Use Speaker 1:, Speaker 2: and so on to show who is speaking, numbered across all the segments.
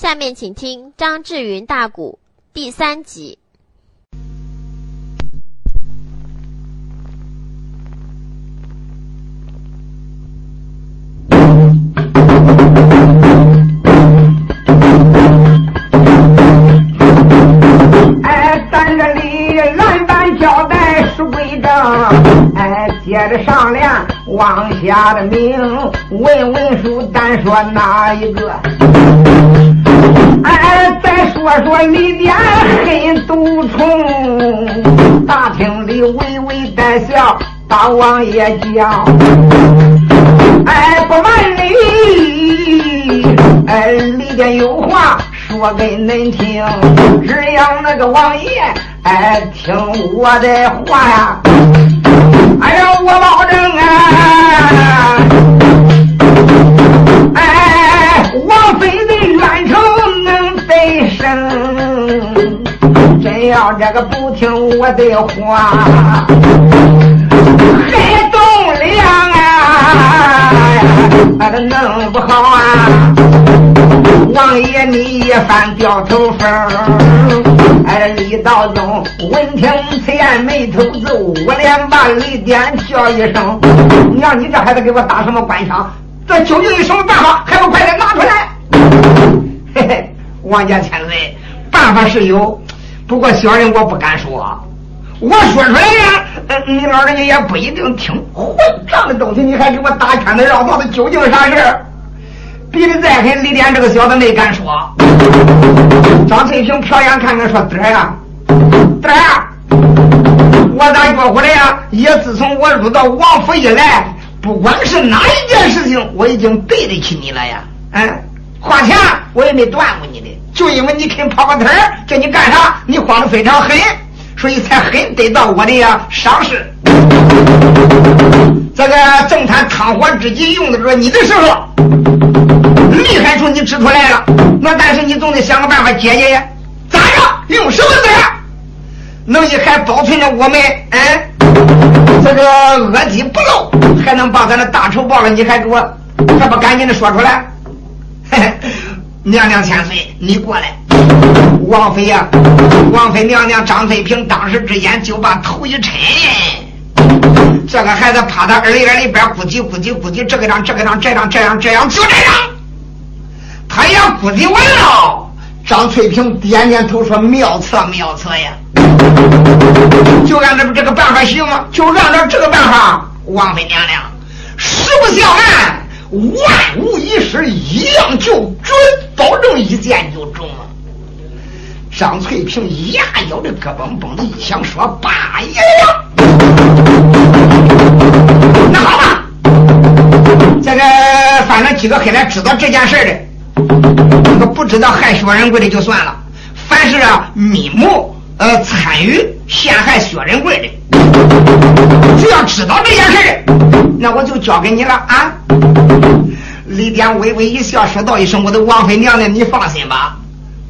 Speaker 1: 下面请听张志云大鼓第三集。
Speaker 2: 哎，咱这里蓝板交代是规正，哎，接着上联往下的名，问问书单说哪一个？哎，再说说里边黑毒虫，大厅里微微带笑，大王爷讲，哎，不瞒你，哎，里边有话。说给恁听，只要那个王爷哎听我的话呀，哎呀我保证啊，要这个不听我的话，黑栋梁啊，弄不好啊。王爷，你一番掉头风，哎，李道宗闻听此言眉头皱，我连把李典叫一声：“娘，你这孩子给我打什么官腔？这究竟有什么办法？还不快点拿出来！”嘿嘿，王家千岁，办法是有，不过小人我不敢说。我说出来呀，你老人家也不一定听。混账的东西，你还给我打圈子绕道的，究竟啥事儿？比的再狠，李典这个小子没敢说。张翠萍瞟眼看看，说：“德儿呀，德儿，我咋觉过来呀？也自从我入到王府以来，不管是哪一件事情，我已经对得起你了呀。嗯，花钱我也没断过你的，就因为你肯跑个腿，叫你干啥，你慌的非常狠，所以才狠得到我的呀赏识。这个正谈汤火之际，用得着你的时候。”厉害处你指出来了，那但是你总得想个办法解解呀？咋着？用什么字能一还保存着我们哎这个恶迹不漏，还能把咱的大仇报了？你还给我还不赶紧的说出来？嘿嘿，娘娘千岁，你过来。王妃呀，王妃娘娘张翠萍当时之间就把头一沉，这个孩子趴在耳眼里边咕叽咕叽咕叽，这个样这个样这样这样这样就这样。他也估计完了，张翠萍点点头说：“妙策妙策呀！就按照这个办法行吗？就按照这个办法，王妃娘娘，实不相瞒，万无一失，一样就准，保证一箭就中。”张翠萍牙咬着咯嘣嘣的一想说：“八爷呀，那好吧，这个反正几个黑来知道这件事的。”那个不知道害薛仁贵的就算了，凡是啊密谋呃参与陷害薛仁贵的，只要知道这件事的那我就交给你了啊！李典微微一笑，说道一声：“我的王妃娘娘，你放心吧，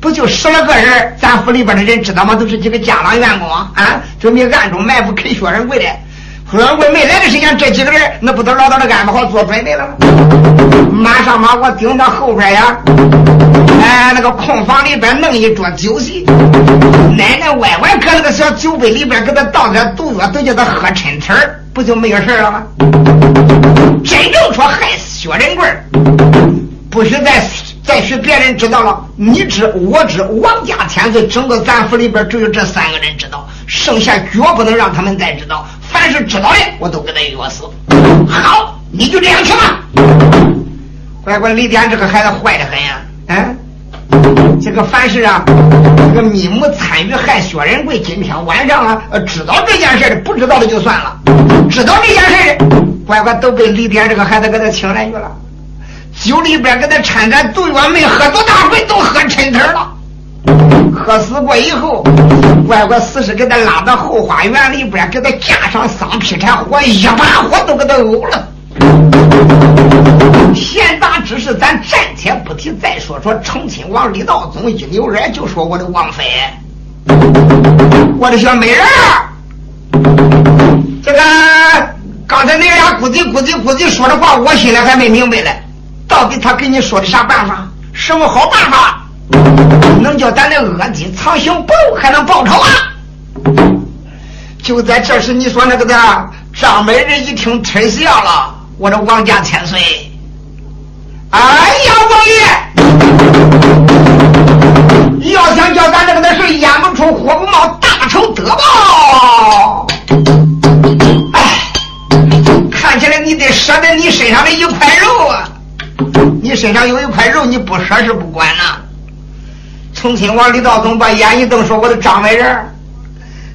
Speaker 2: 不就十来个人，咱府里边的人知道吗？都是几个家郎员工啊，准备暗中埋伏坑薛仁贵的。”薛仁贵没来的时间，这几个人那不都老早的安排好做准备了吗？马上把我顶到后边呀！哎，那个空房里边弄一桌酒席，奶奶歪歪搁那个小酒杯里边给他倒点毒药，都叫他喝抻抻不就没有事了吗？真正说害死薛仁贵不许再再许别人知道了。你知我知，王家天子，整个咱府里边只有这三个人知道，剩下绝不能让他们再知道。凡是知道的，我都给他约死。好，你就这样去吧。乖乖，李典这个孩子坏的很呀！嗯，这个凡是啊，这个密谋参与害薛仁贵，今天晚上啊，知道这件事的，不知道的就算了。知道这件事的，乖乖都被李典这个孩子给他请来去了。酒里边给他掺着毒药，没喝多大回，都喝抻抻了。喝死过以后，乖乖死尸给他拉到后花园里边，给他架上桑皮柴火，一把火都给他沤了。闲杂之事，咱暂且不提。再说说成亲王李道宗一扭脸就说：“我的王妃，我的小美人这个刚才那俩咕叽咕叽咕叽说的话，我心里还没明白呢。到底他给你说的啥办法？什么好办法？”能叫咱的恶鸡藏行不露，还能报仇啊？就在这时，你说那个的张美人一听，忒笑了。我这王家千岁，哎呀，王爷，要想叫咱这个的事演不出，火不冒，大仇得报。哎，看起来你得舍得你身上的一块肉啊！你身上有一块肉，你不舍是不管呐。从亲王李道宗把眼一瞪，说：“我的张美人，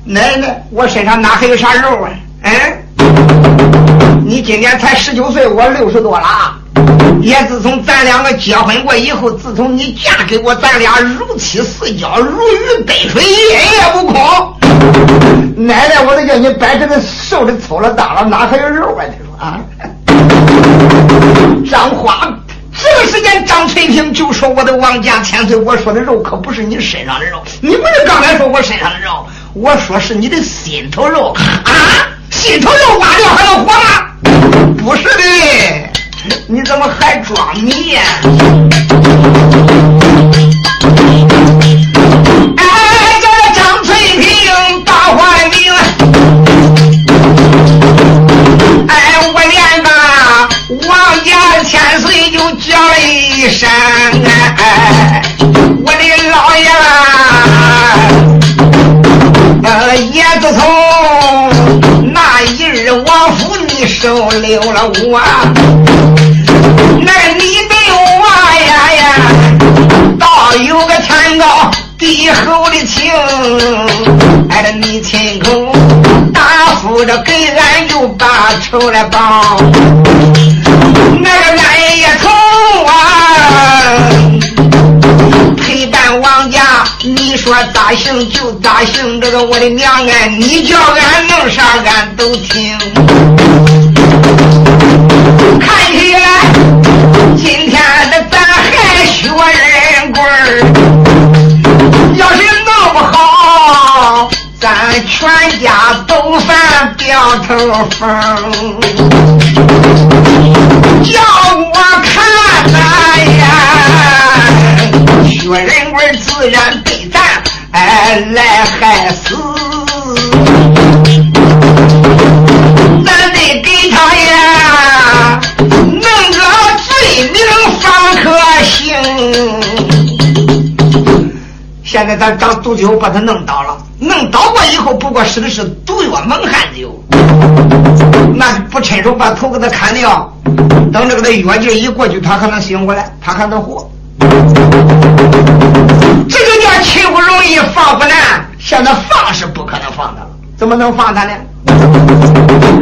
Speaker 2: 奶奶，我身上哪还有啥肉啊？嗯，你今年才十九岁，我六十多了。也自从咱两个结婚过以后，自从你嫁给我，咱俩如漆似胶，如鱼得水，夜夜不空。奶奶，我都叫你白这个瘦的粗了大了，哪还有肉啊？你说啊？张花。”这个时间，张翠萍就说：“我的王家千岁，我说的肉可不是你身上的肉，你不是刚才说我身上的肉？我说是你的心头肉啊！心头肉挖掉还能活吗？不是的，你怎么还装迷呀？哎，这张翠萍大坏命！哎，我连把王家千岁就。”叫了一声哎，我的老爷呃，也自从那一日王府你收留了我，那你对我呀呀，倒有个天高地厚的情，挨着你亲口答复着给俺又把仇来报，那个俺也愁啊说咋行就咋行。这个我的娘哎，你叫俺弄啥俺都听。看起来今天的咱还学人棍儿，要是弄不好，咱全家都犯掉头风。叫我看呐呀，学人棍自然被咱哎来害死，咱得给他呀弄个罪名方可行。现在咱找毒酒把他弄倒了，弄倒过以后，不过使的是毒药猛悍酒，那不趁手把头给他砍掉。等这个的药劲一过去，他还能醒过来，他还能活。这就叫气不容易放不难。现在放是不可能放他了，怎么能放他呢？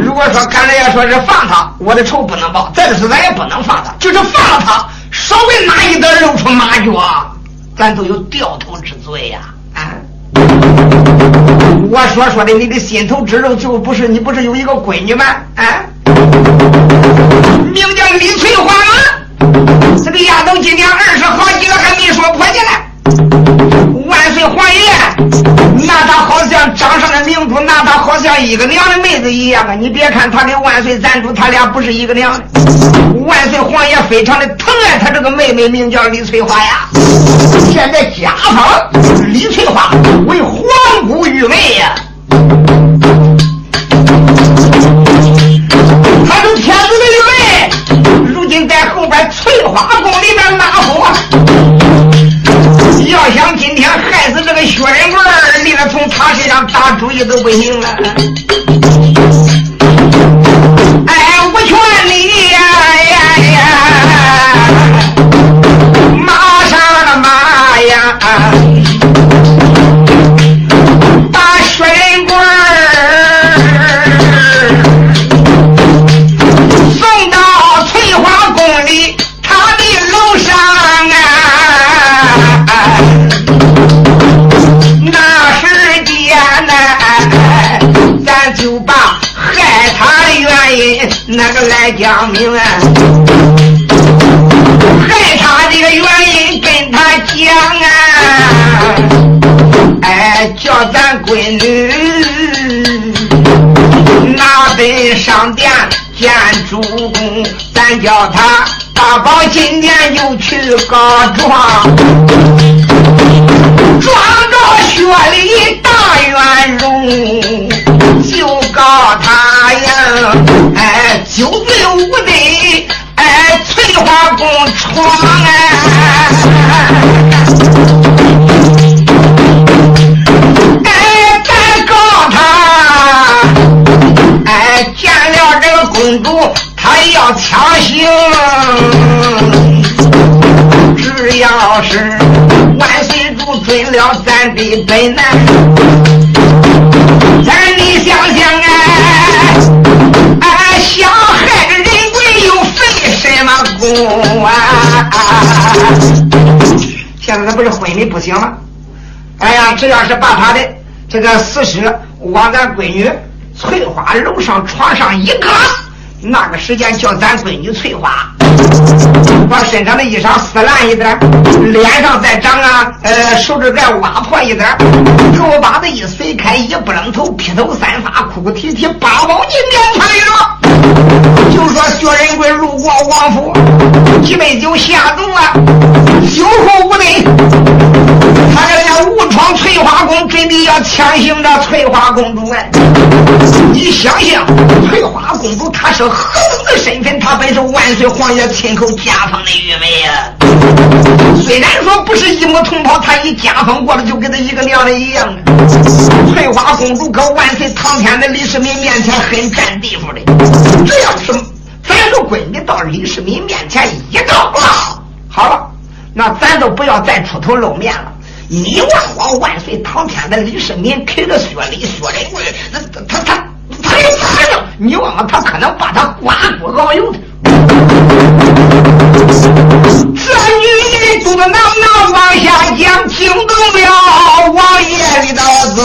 Speaker 2: 如果说刚才要说是放他，我的仇不能报；再就是咱也不能放他，就是放了他，稍微哪一点露出马脚，咱都有掉头之罪呀！啊！我所说的你的心头之肉，就不是你不是有一个闺女吗？啊！名叫李翠花，这个丫头今年二十好几了，还没说婆家呢。万岁皇爷，那她好像掌上的明珠，那她好像一个娘的妹子一样啊！你别看她跟万岁赞助，他俩不是一个娘的。万岁皇爷非常的疼爱他这个妹妹，名叫李翠花呀。现在家封李翠花为皇姑御妹呀。他是天子的御妹，如今在后边翠花宫里边拉要想今天害死这个薛仁贵，立了从他身上打主意都不行了。哎，我劝你讲明，害他这个原因跟他讲啊，哎，叫咱闺女拿本上殿见主公，咱叫他大宝今年就去告状，状告薛礼大元荣，就告他呀，哎。酒醉无德，哎，翠花公主啊！哎，但告他，哎，见了这个公主，他要强行。只要是万岁主准了咱的本难，咱你想想哎。想害个人鬼又费什么功啊？现在他不是昏迷不醒吗？哎呀，只要是把他的这个死尸往咱闺女翠花楼上床上一搁。那个时间叫咱闺女翠花，把身上的衣裳撕烂一点，脸上再长啊，呃，手指盖挖破一点，肉把子一随开，一不楞头，披头散发，哭哭啼啼，八宝金面前了。就说薛仁贵路过王府，几杯酒下肚了，酒后无内，他这家误闯翠花宫，准备要强行着翠花公主哎。你想想，翠花公主她是何等的身份？她本是万岁皇爷亲口加封的御妹呀。虽然说不是一母同胞，她一加封过了，就跟她一个娘的一样。翠花公主搁万岁唐天的李世民面前很占地方的。这要是咱个闺女到李世民面前一告了，好了，那咱都不要再出头露面了。你望望万岁堂天的李世民，给个薛礼薛仁贵，那他他。他有他的，你忘了他可能把他刮骨熬油的。这女人肚子囊囊往下讲，惊动了王爷里的宗。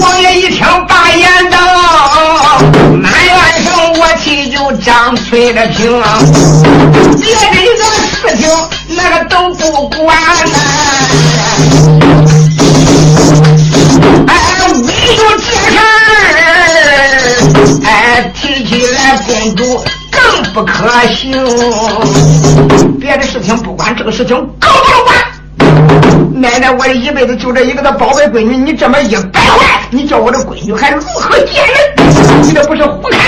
Speaker 2: 王爷一听把眼瞪，满院生我气就张嘴了听，别的个事情都不管哎，唯独这事哎，提起来公主更不可行。别的事情不管，这个事情更不能管。奶奶，我这一辈子就这一个的宝贝闺女，你这么一败坏，你叫我这闺女还如何见人？你这不是胡开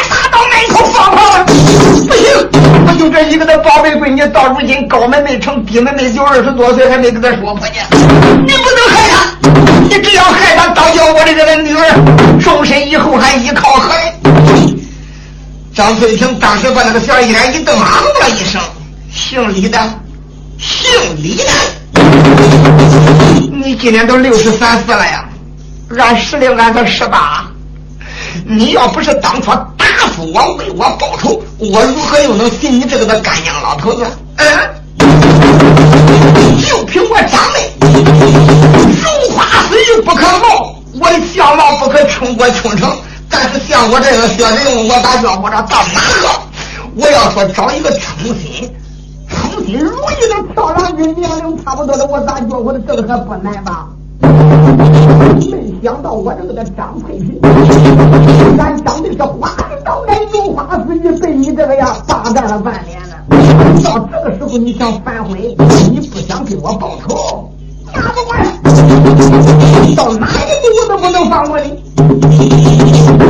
Speaker 2: 就这一个的宝贝闺女，到如今高门没成，低门没就，二十多岁还没跟她说破呢。你不能害她，你只要害她，当叫我的这个女儿，终身以后还依靠何？张翠萍当时把那个小眼一瞪，哼了一声：“姓李的，姓李的，你今年都六十三四了呀？按时龄俺才十八。你要不是当初答复我为我报仇，我如何又能信你这个的干娘老头子？嗯，就凭我长得如花似玉不可貌，我的相貌不可倾国倾城。”但是像我这个薛仁，我咋叫我这大马个？我要说找一个称心、称心如意的漂亮女，年龄差不多的，我咋叫我的这个还不难吧？没想到我这个的张翠萍，俺长的是花里刀来如花似玉，被你这个呀霸占了半年了。到这个时候你想反悔，你不想给我报仇？那不管，到哪一步我都不能放过你。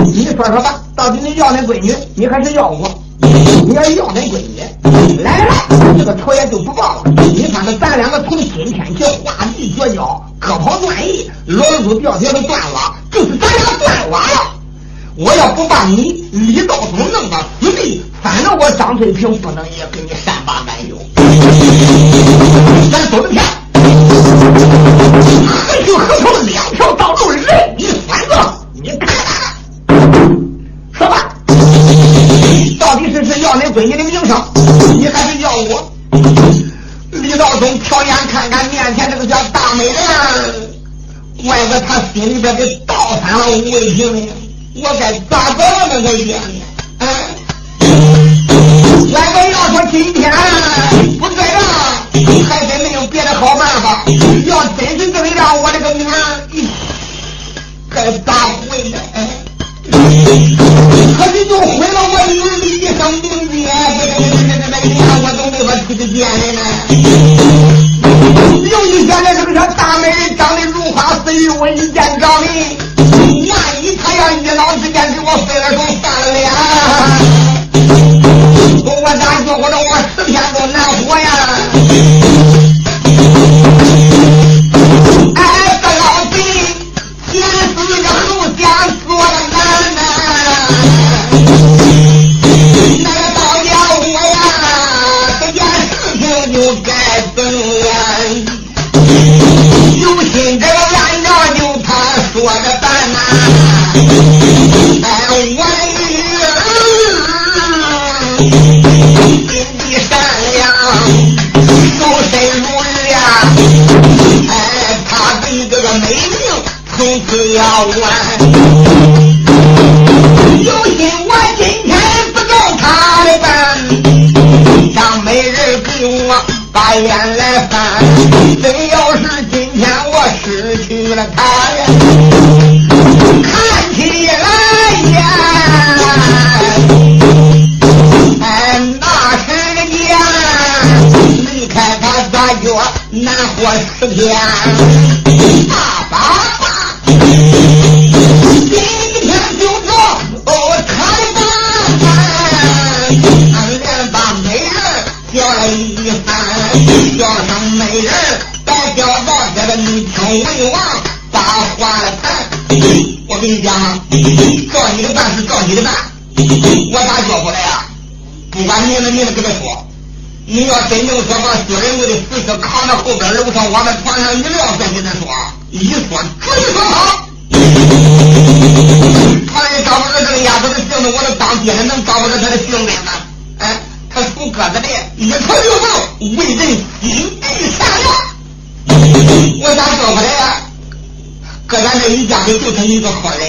Speaker 2: 你说说吧，到底你要那闺女，你还是要我？你要要那闺女，来来，这个仇也就不报了。你看看咱两个从今天起画地绝交，割袍断义，老鼠吊鞋都断了，就是咱俩断瓦了。我要不把你李道宗弄到死地，反正我张翠萍不能也跟你善罢甘休。咱走着天。何去何从？两条道路任你选择。你看看，说吧，要你闺女的名声，你还是要我？李道宗瞟眼看看面前这个叫大美人，怪不他心里边给倒翻了五味瓶呢。我该咋走那个爷呢？啊！怪不要说今天不这样，还真没有别的好办法。要真是这么让我这个女儿，该咋回呢？可是就毁 Yeah. 那时看你见，开他大脚难活十天。
Speaker 3: 大爸爸，今天就做我他的爸爸，俺连把媒人叫了一番，叫上媒人，再叫到这个女天文王把话谈。我跟你讲，照你的办是照你的办，我咋叫？过来呀？不管你们你们跟他说，你要真正说把薛仁贵的死尸扛到后边楼上，往那床上一撂，再跟他说，一说准说好。团里找不着这个丫头的性子，我都当爹的能找不着他的性命吗？哎。他属鸽子的，一头六毛，为人心地善良。我咋说不来呀？搁咱这一家里就他一个好人。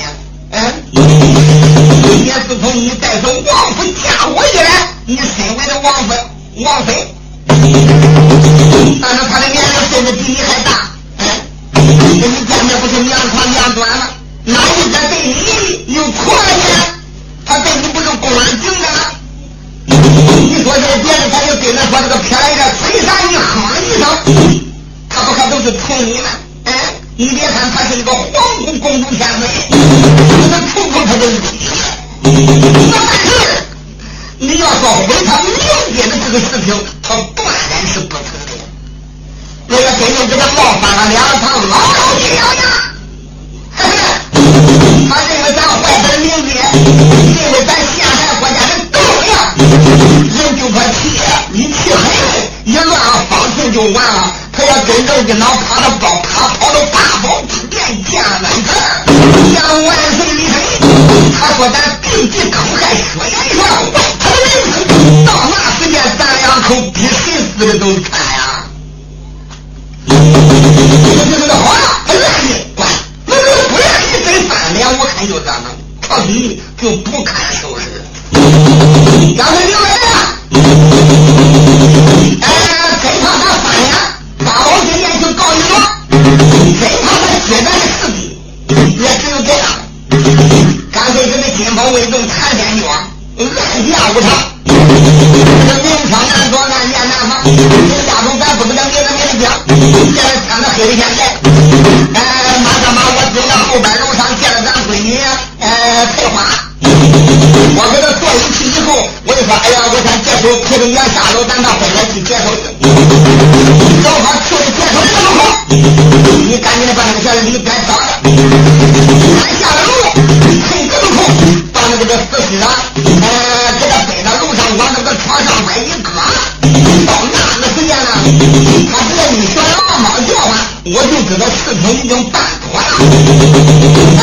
Speaker 3: 嗯，也自从你带着王府嫁我以来，你身为的王妃，王妃，按照他的年龄，甚至比你还大。嗯，跟你见面不是娘长娘短吗？哪一个对你有错了呢？他对你不是恭敬的？你说这个别的，他就对他说这个撇来着，吹啥你哼一声，他不可都是宠你吗？嗯，你别看他是一个皇宫公主天妃，你能宠宠他就厉害。但是你要说为他明爹的这个事情，他断然是不成的。那要真正给他冒犯了两场，老老实了呀。他认为咱坏他的名节，认为咱陷害国家的。人就可气，一气狠，一乱了方寸就完了。他要真正一脑趴着包，他跑到八宝之殿见了俺臣，向万岁立身。他说咱定计坑害薛元帅，坏。到那时间，咱两口比谁死的都惨呀！这这这好了，不愿意，管，那个不愿意真翻脸，我看就咋能，朝廷就不堪收拾。刚才刘来了，哎，真怕他翻脸，八宝金殿就告你了。真怕他接咱的势力，也只有这样，干脆给他金宝为重，缠天脚，暗下无常。这明枪难躲，暗箭难防。这家中咱不跟他明着明着讲，现在穿到黑的现在，哎，马上马我追到后边楼上见了咱闺女，呃，翠花。我给他坐一去以后，我就说：“哎呀，我先接手，陪着娘下楼，咱到后边去接手去。”正好去了接手的时候，你赶紧的把那个小李该找了。俺下了楼，趁这个空，把那个死尸啊，呃，时间呢，他这个女小羊猫叫吗，我就知道事情已经办妥了。啊，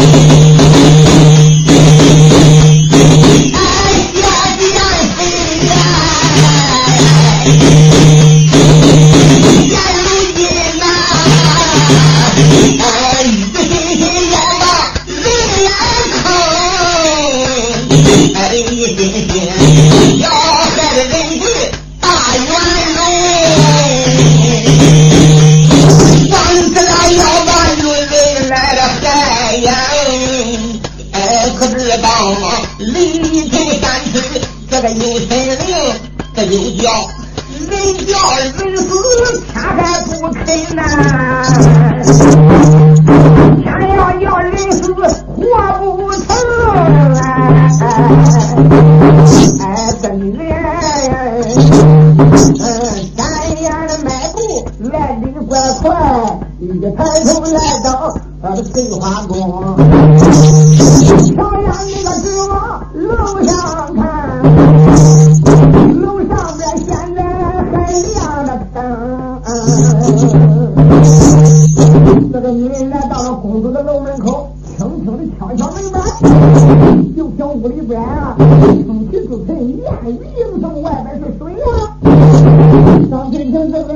Speaker 3: 了。呀，这一路上外边是水呀、啊，上天庭这个。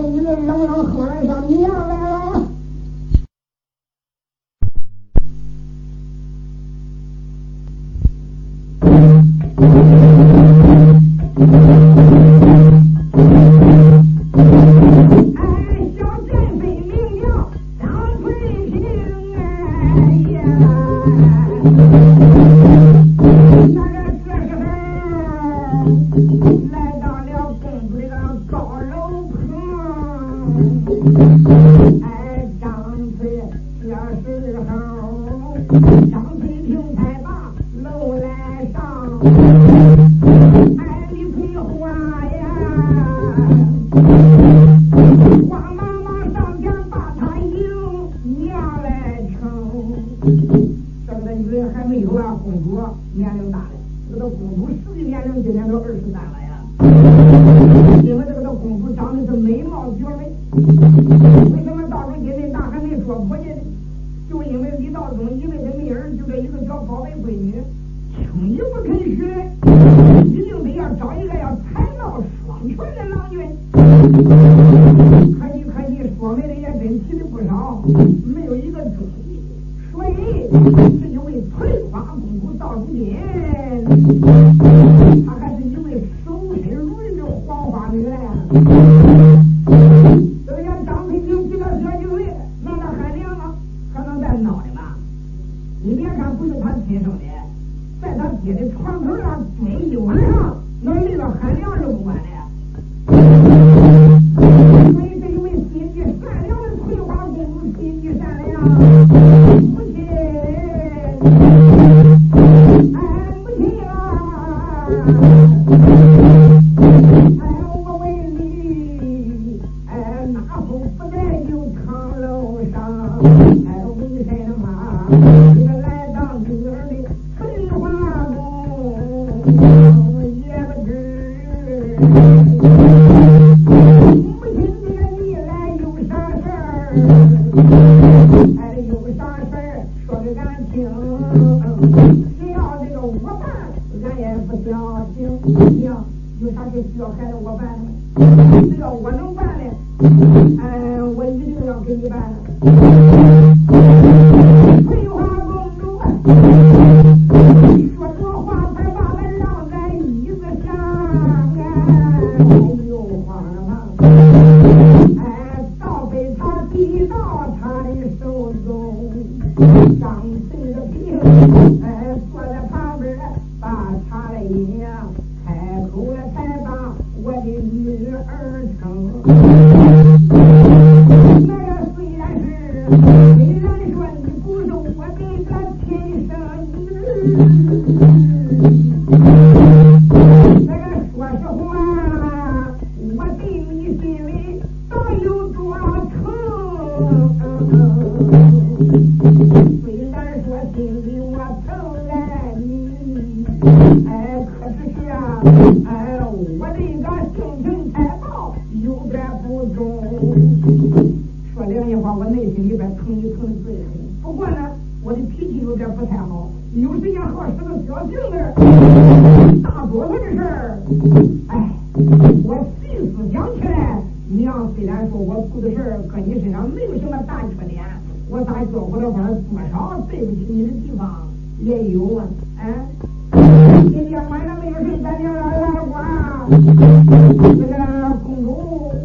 Speaker 3: 还真提的不少，没有一个主意。所以，是因为翠花功夫到如今，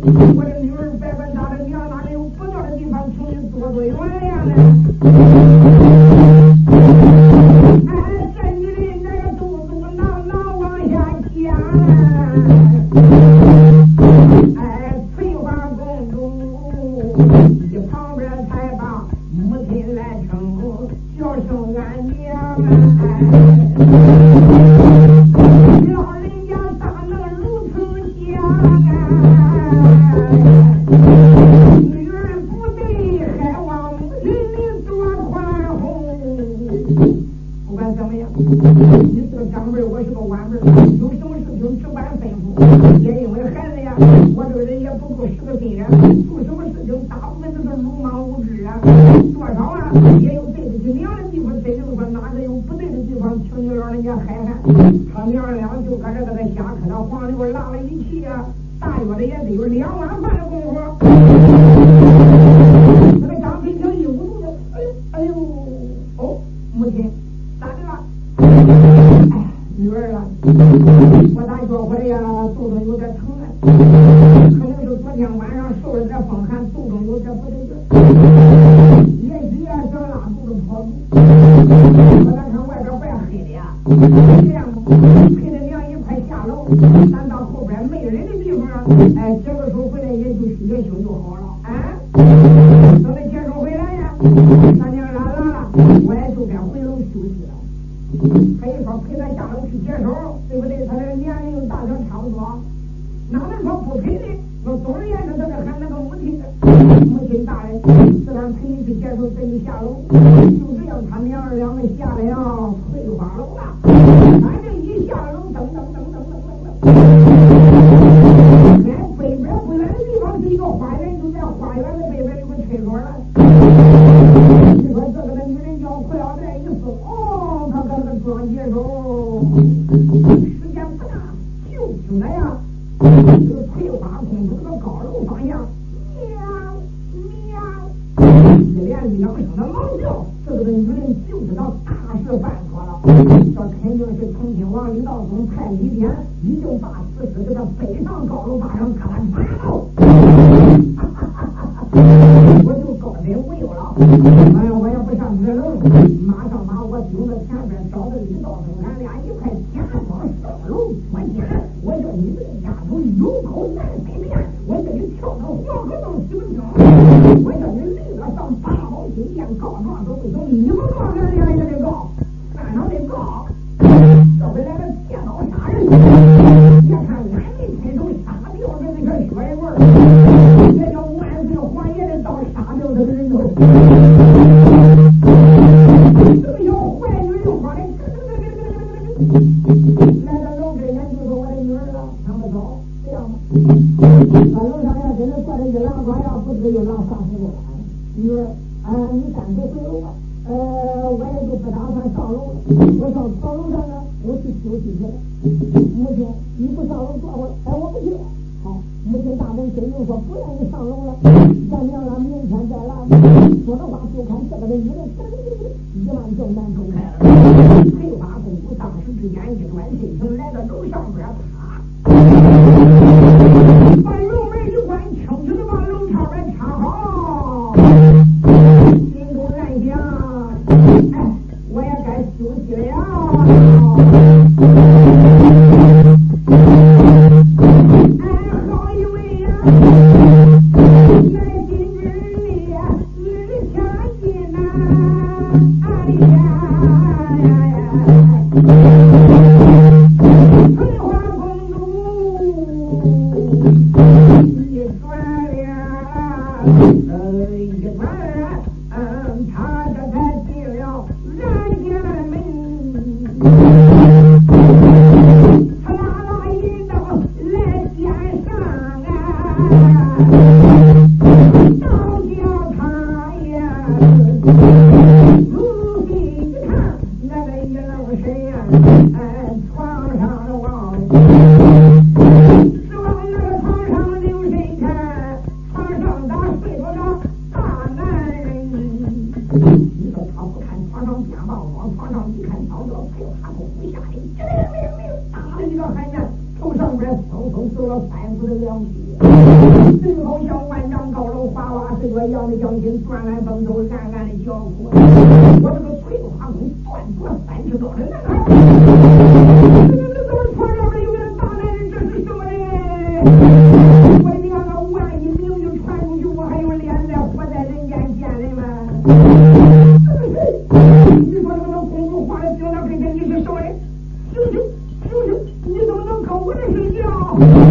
Speaker 3: 主，都跑路，我来看外边怪黑的呀。这样，陪着娘一块下楼，咱到后边没人的地方。哎，这个时候回来，也就是年就好了啊。你这丫头有口难开呀！我叫你跳到黄河都洗不清，我叫你立刻到八宝金殿告状，都不行你们这儿。小爷，舅舅，舅舅，你怎么能搞我这事情啊？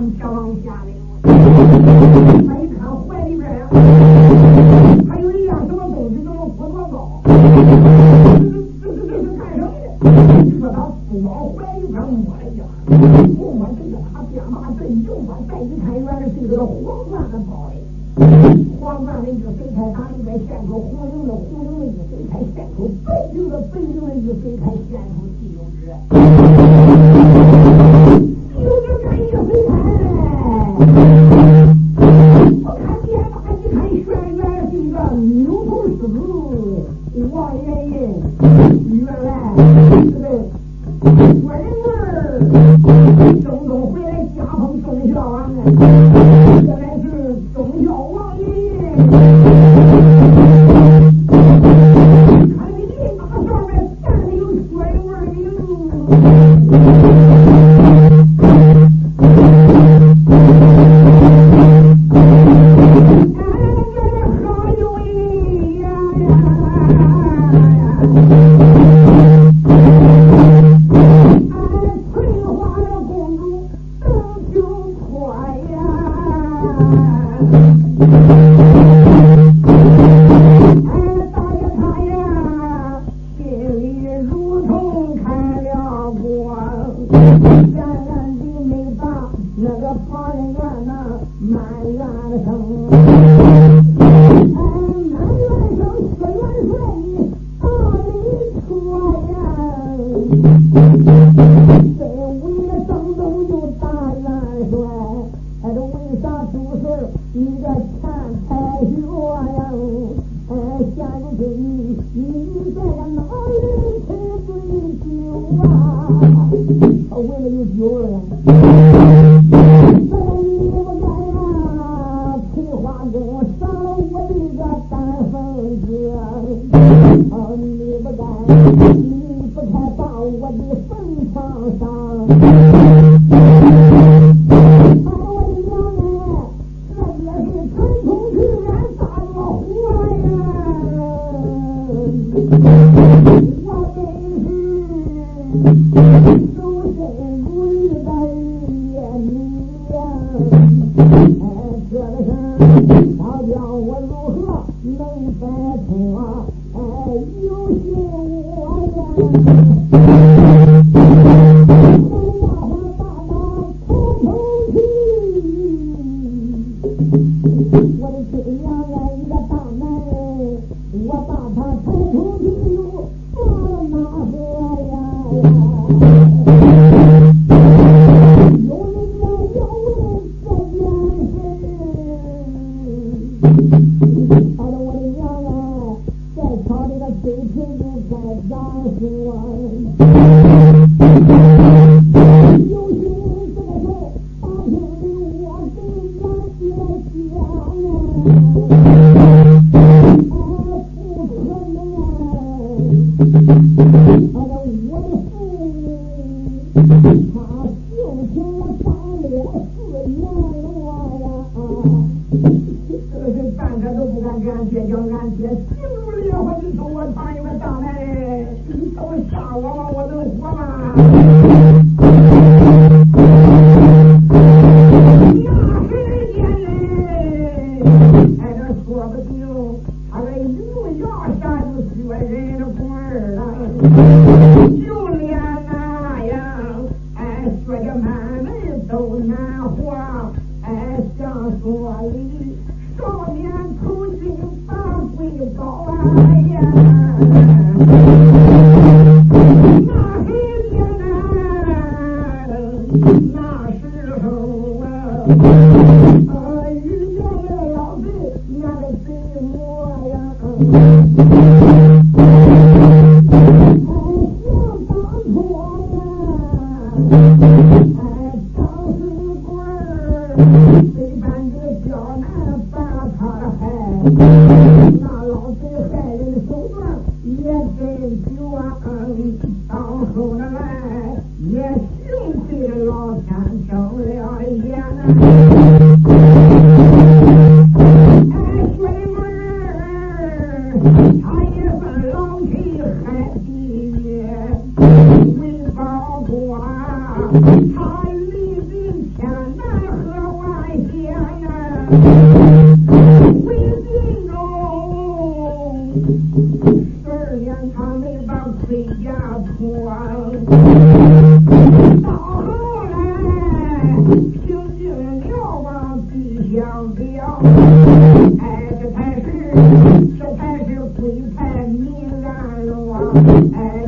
Speaker 3: 你王家里。一看怀里边呀，还有一样什么东西，怎么不多高？这这这这是干什么的？你说他不往怀里边摸一下，不摸这个他爹妈这一
Speaker 2: 摸，再一看原来是一个黄钻的包的。黄钻的一个肥台大，里边现出红绫的红绫的一个肥台，现出白绫的白绫的一个肥台，现出地油纸。少年苦尽三回高呀！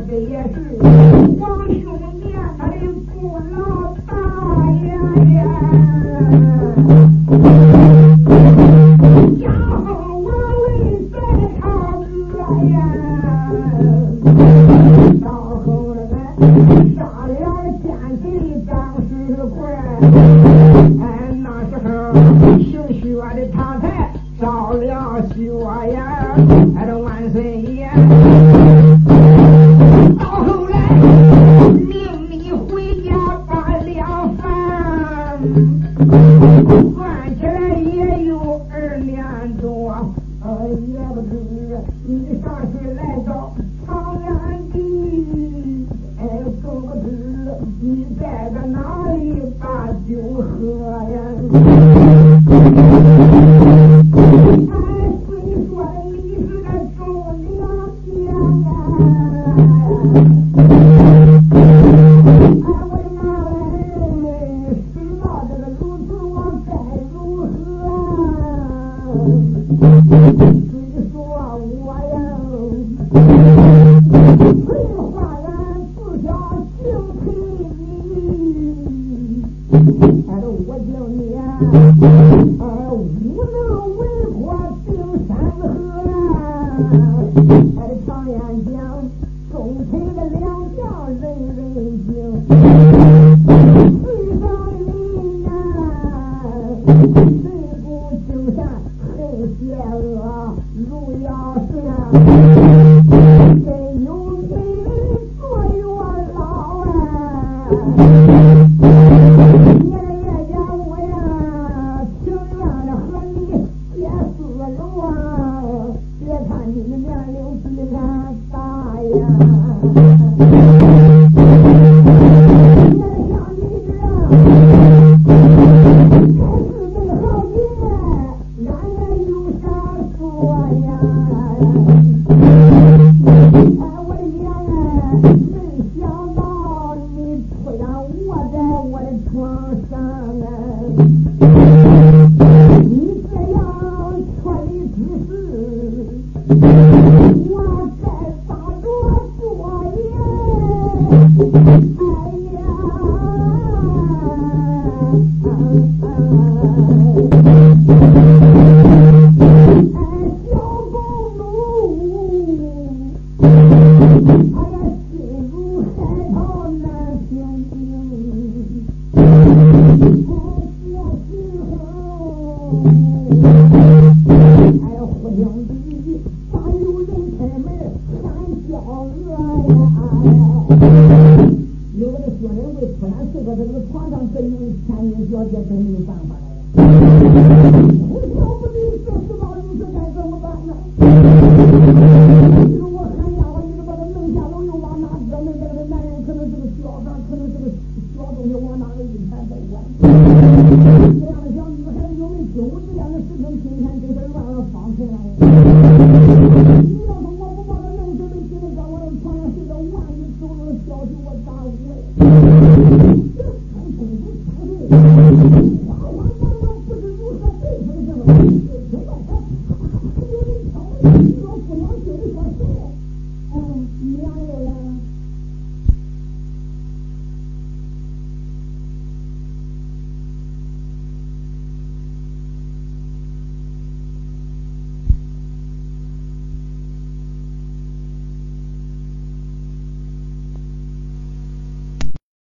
Speaker 2: 这也是光荣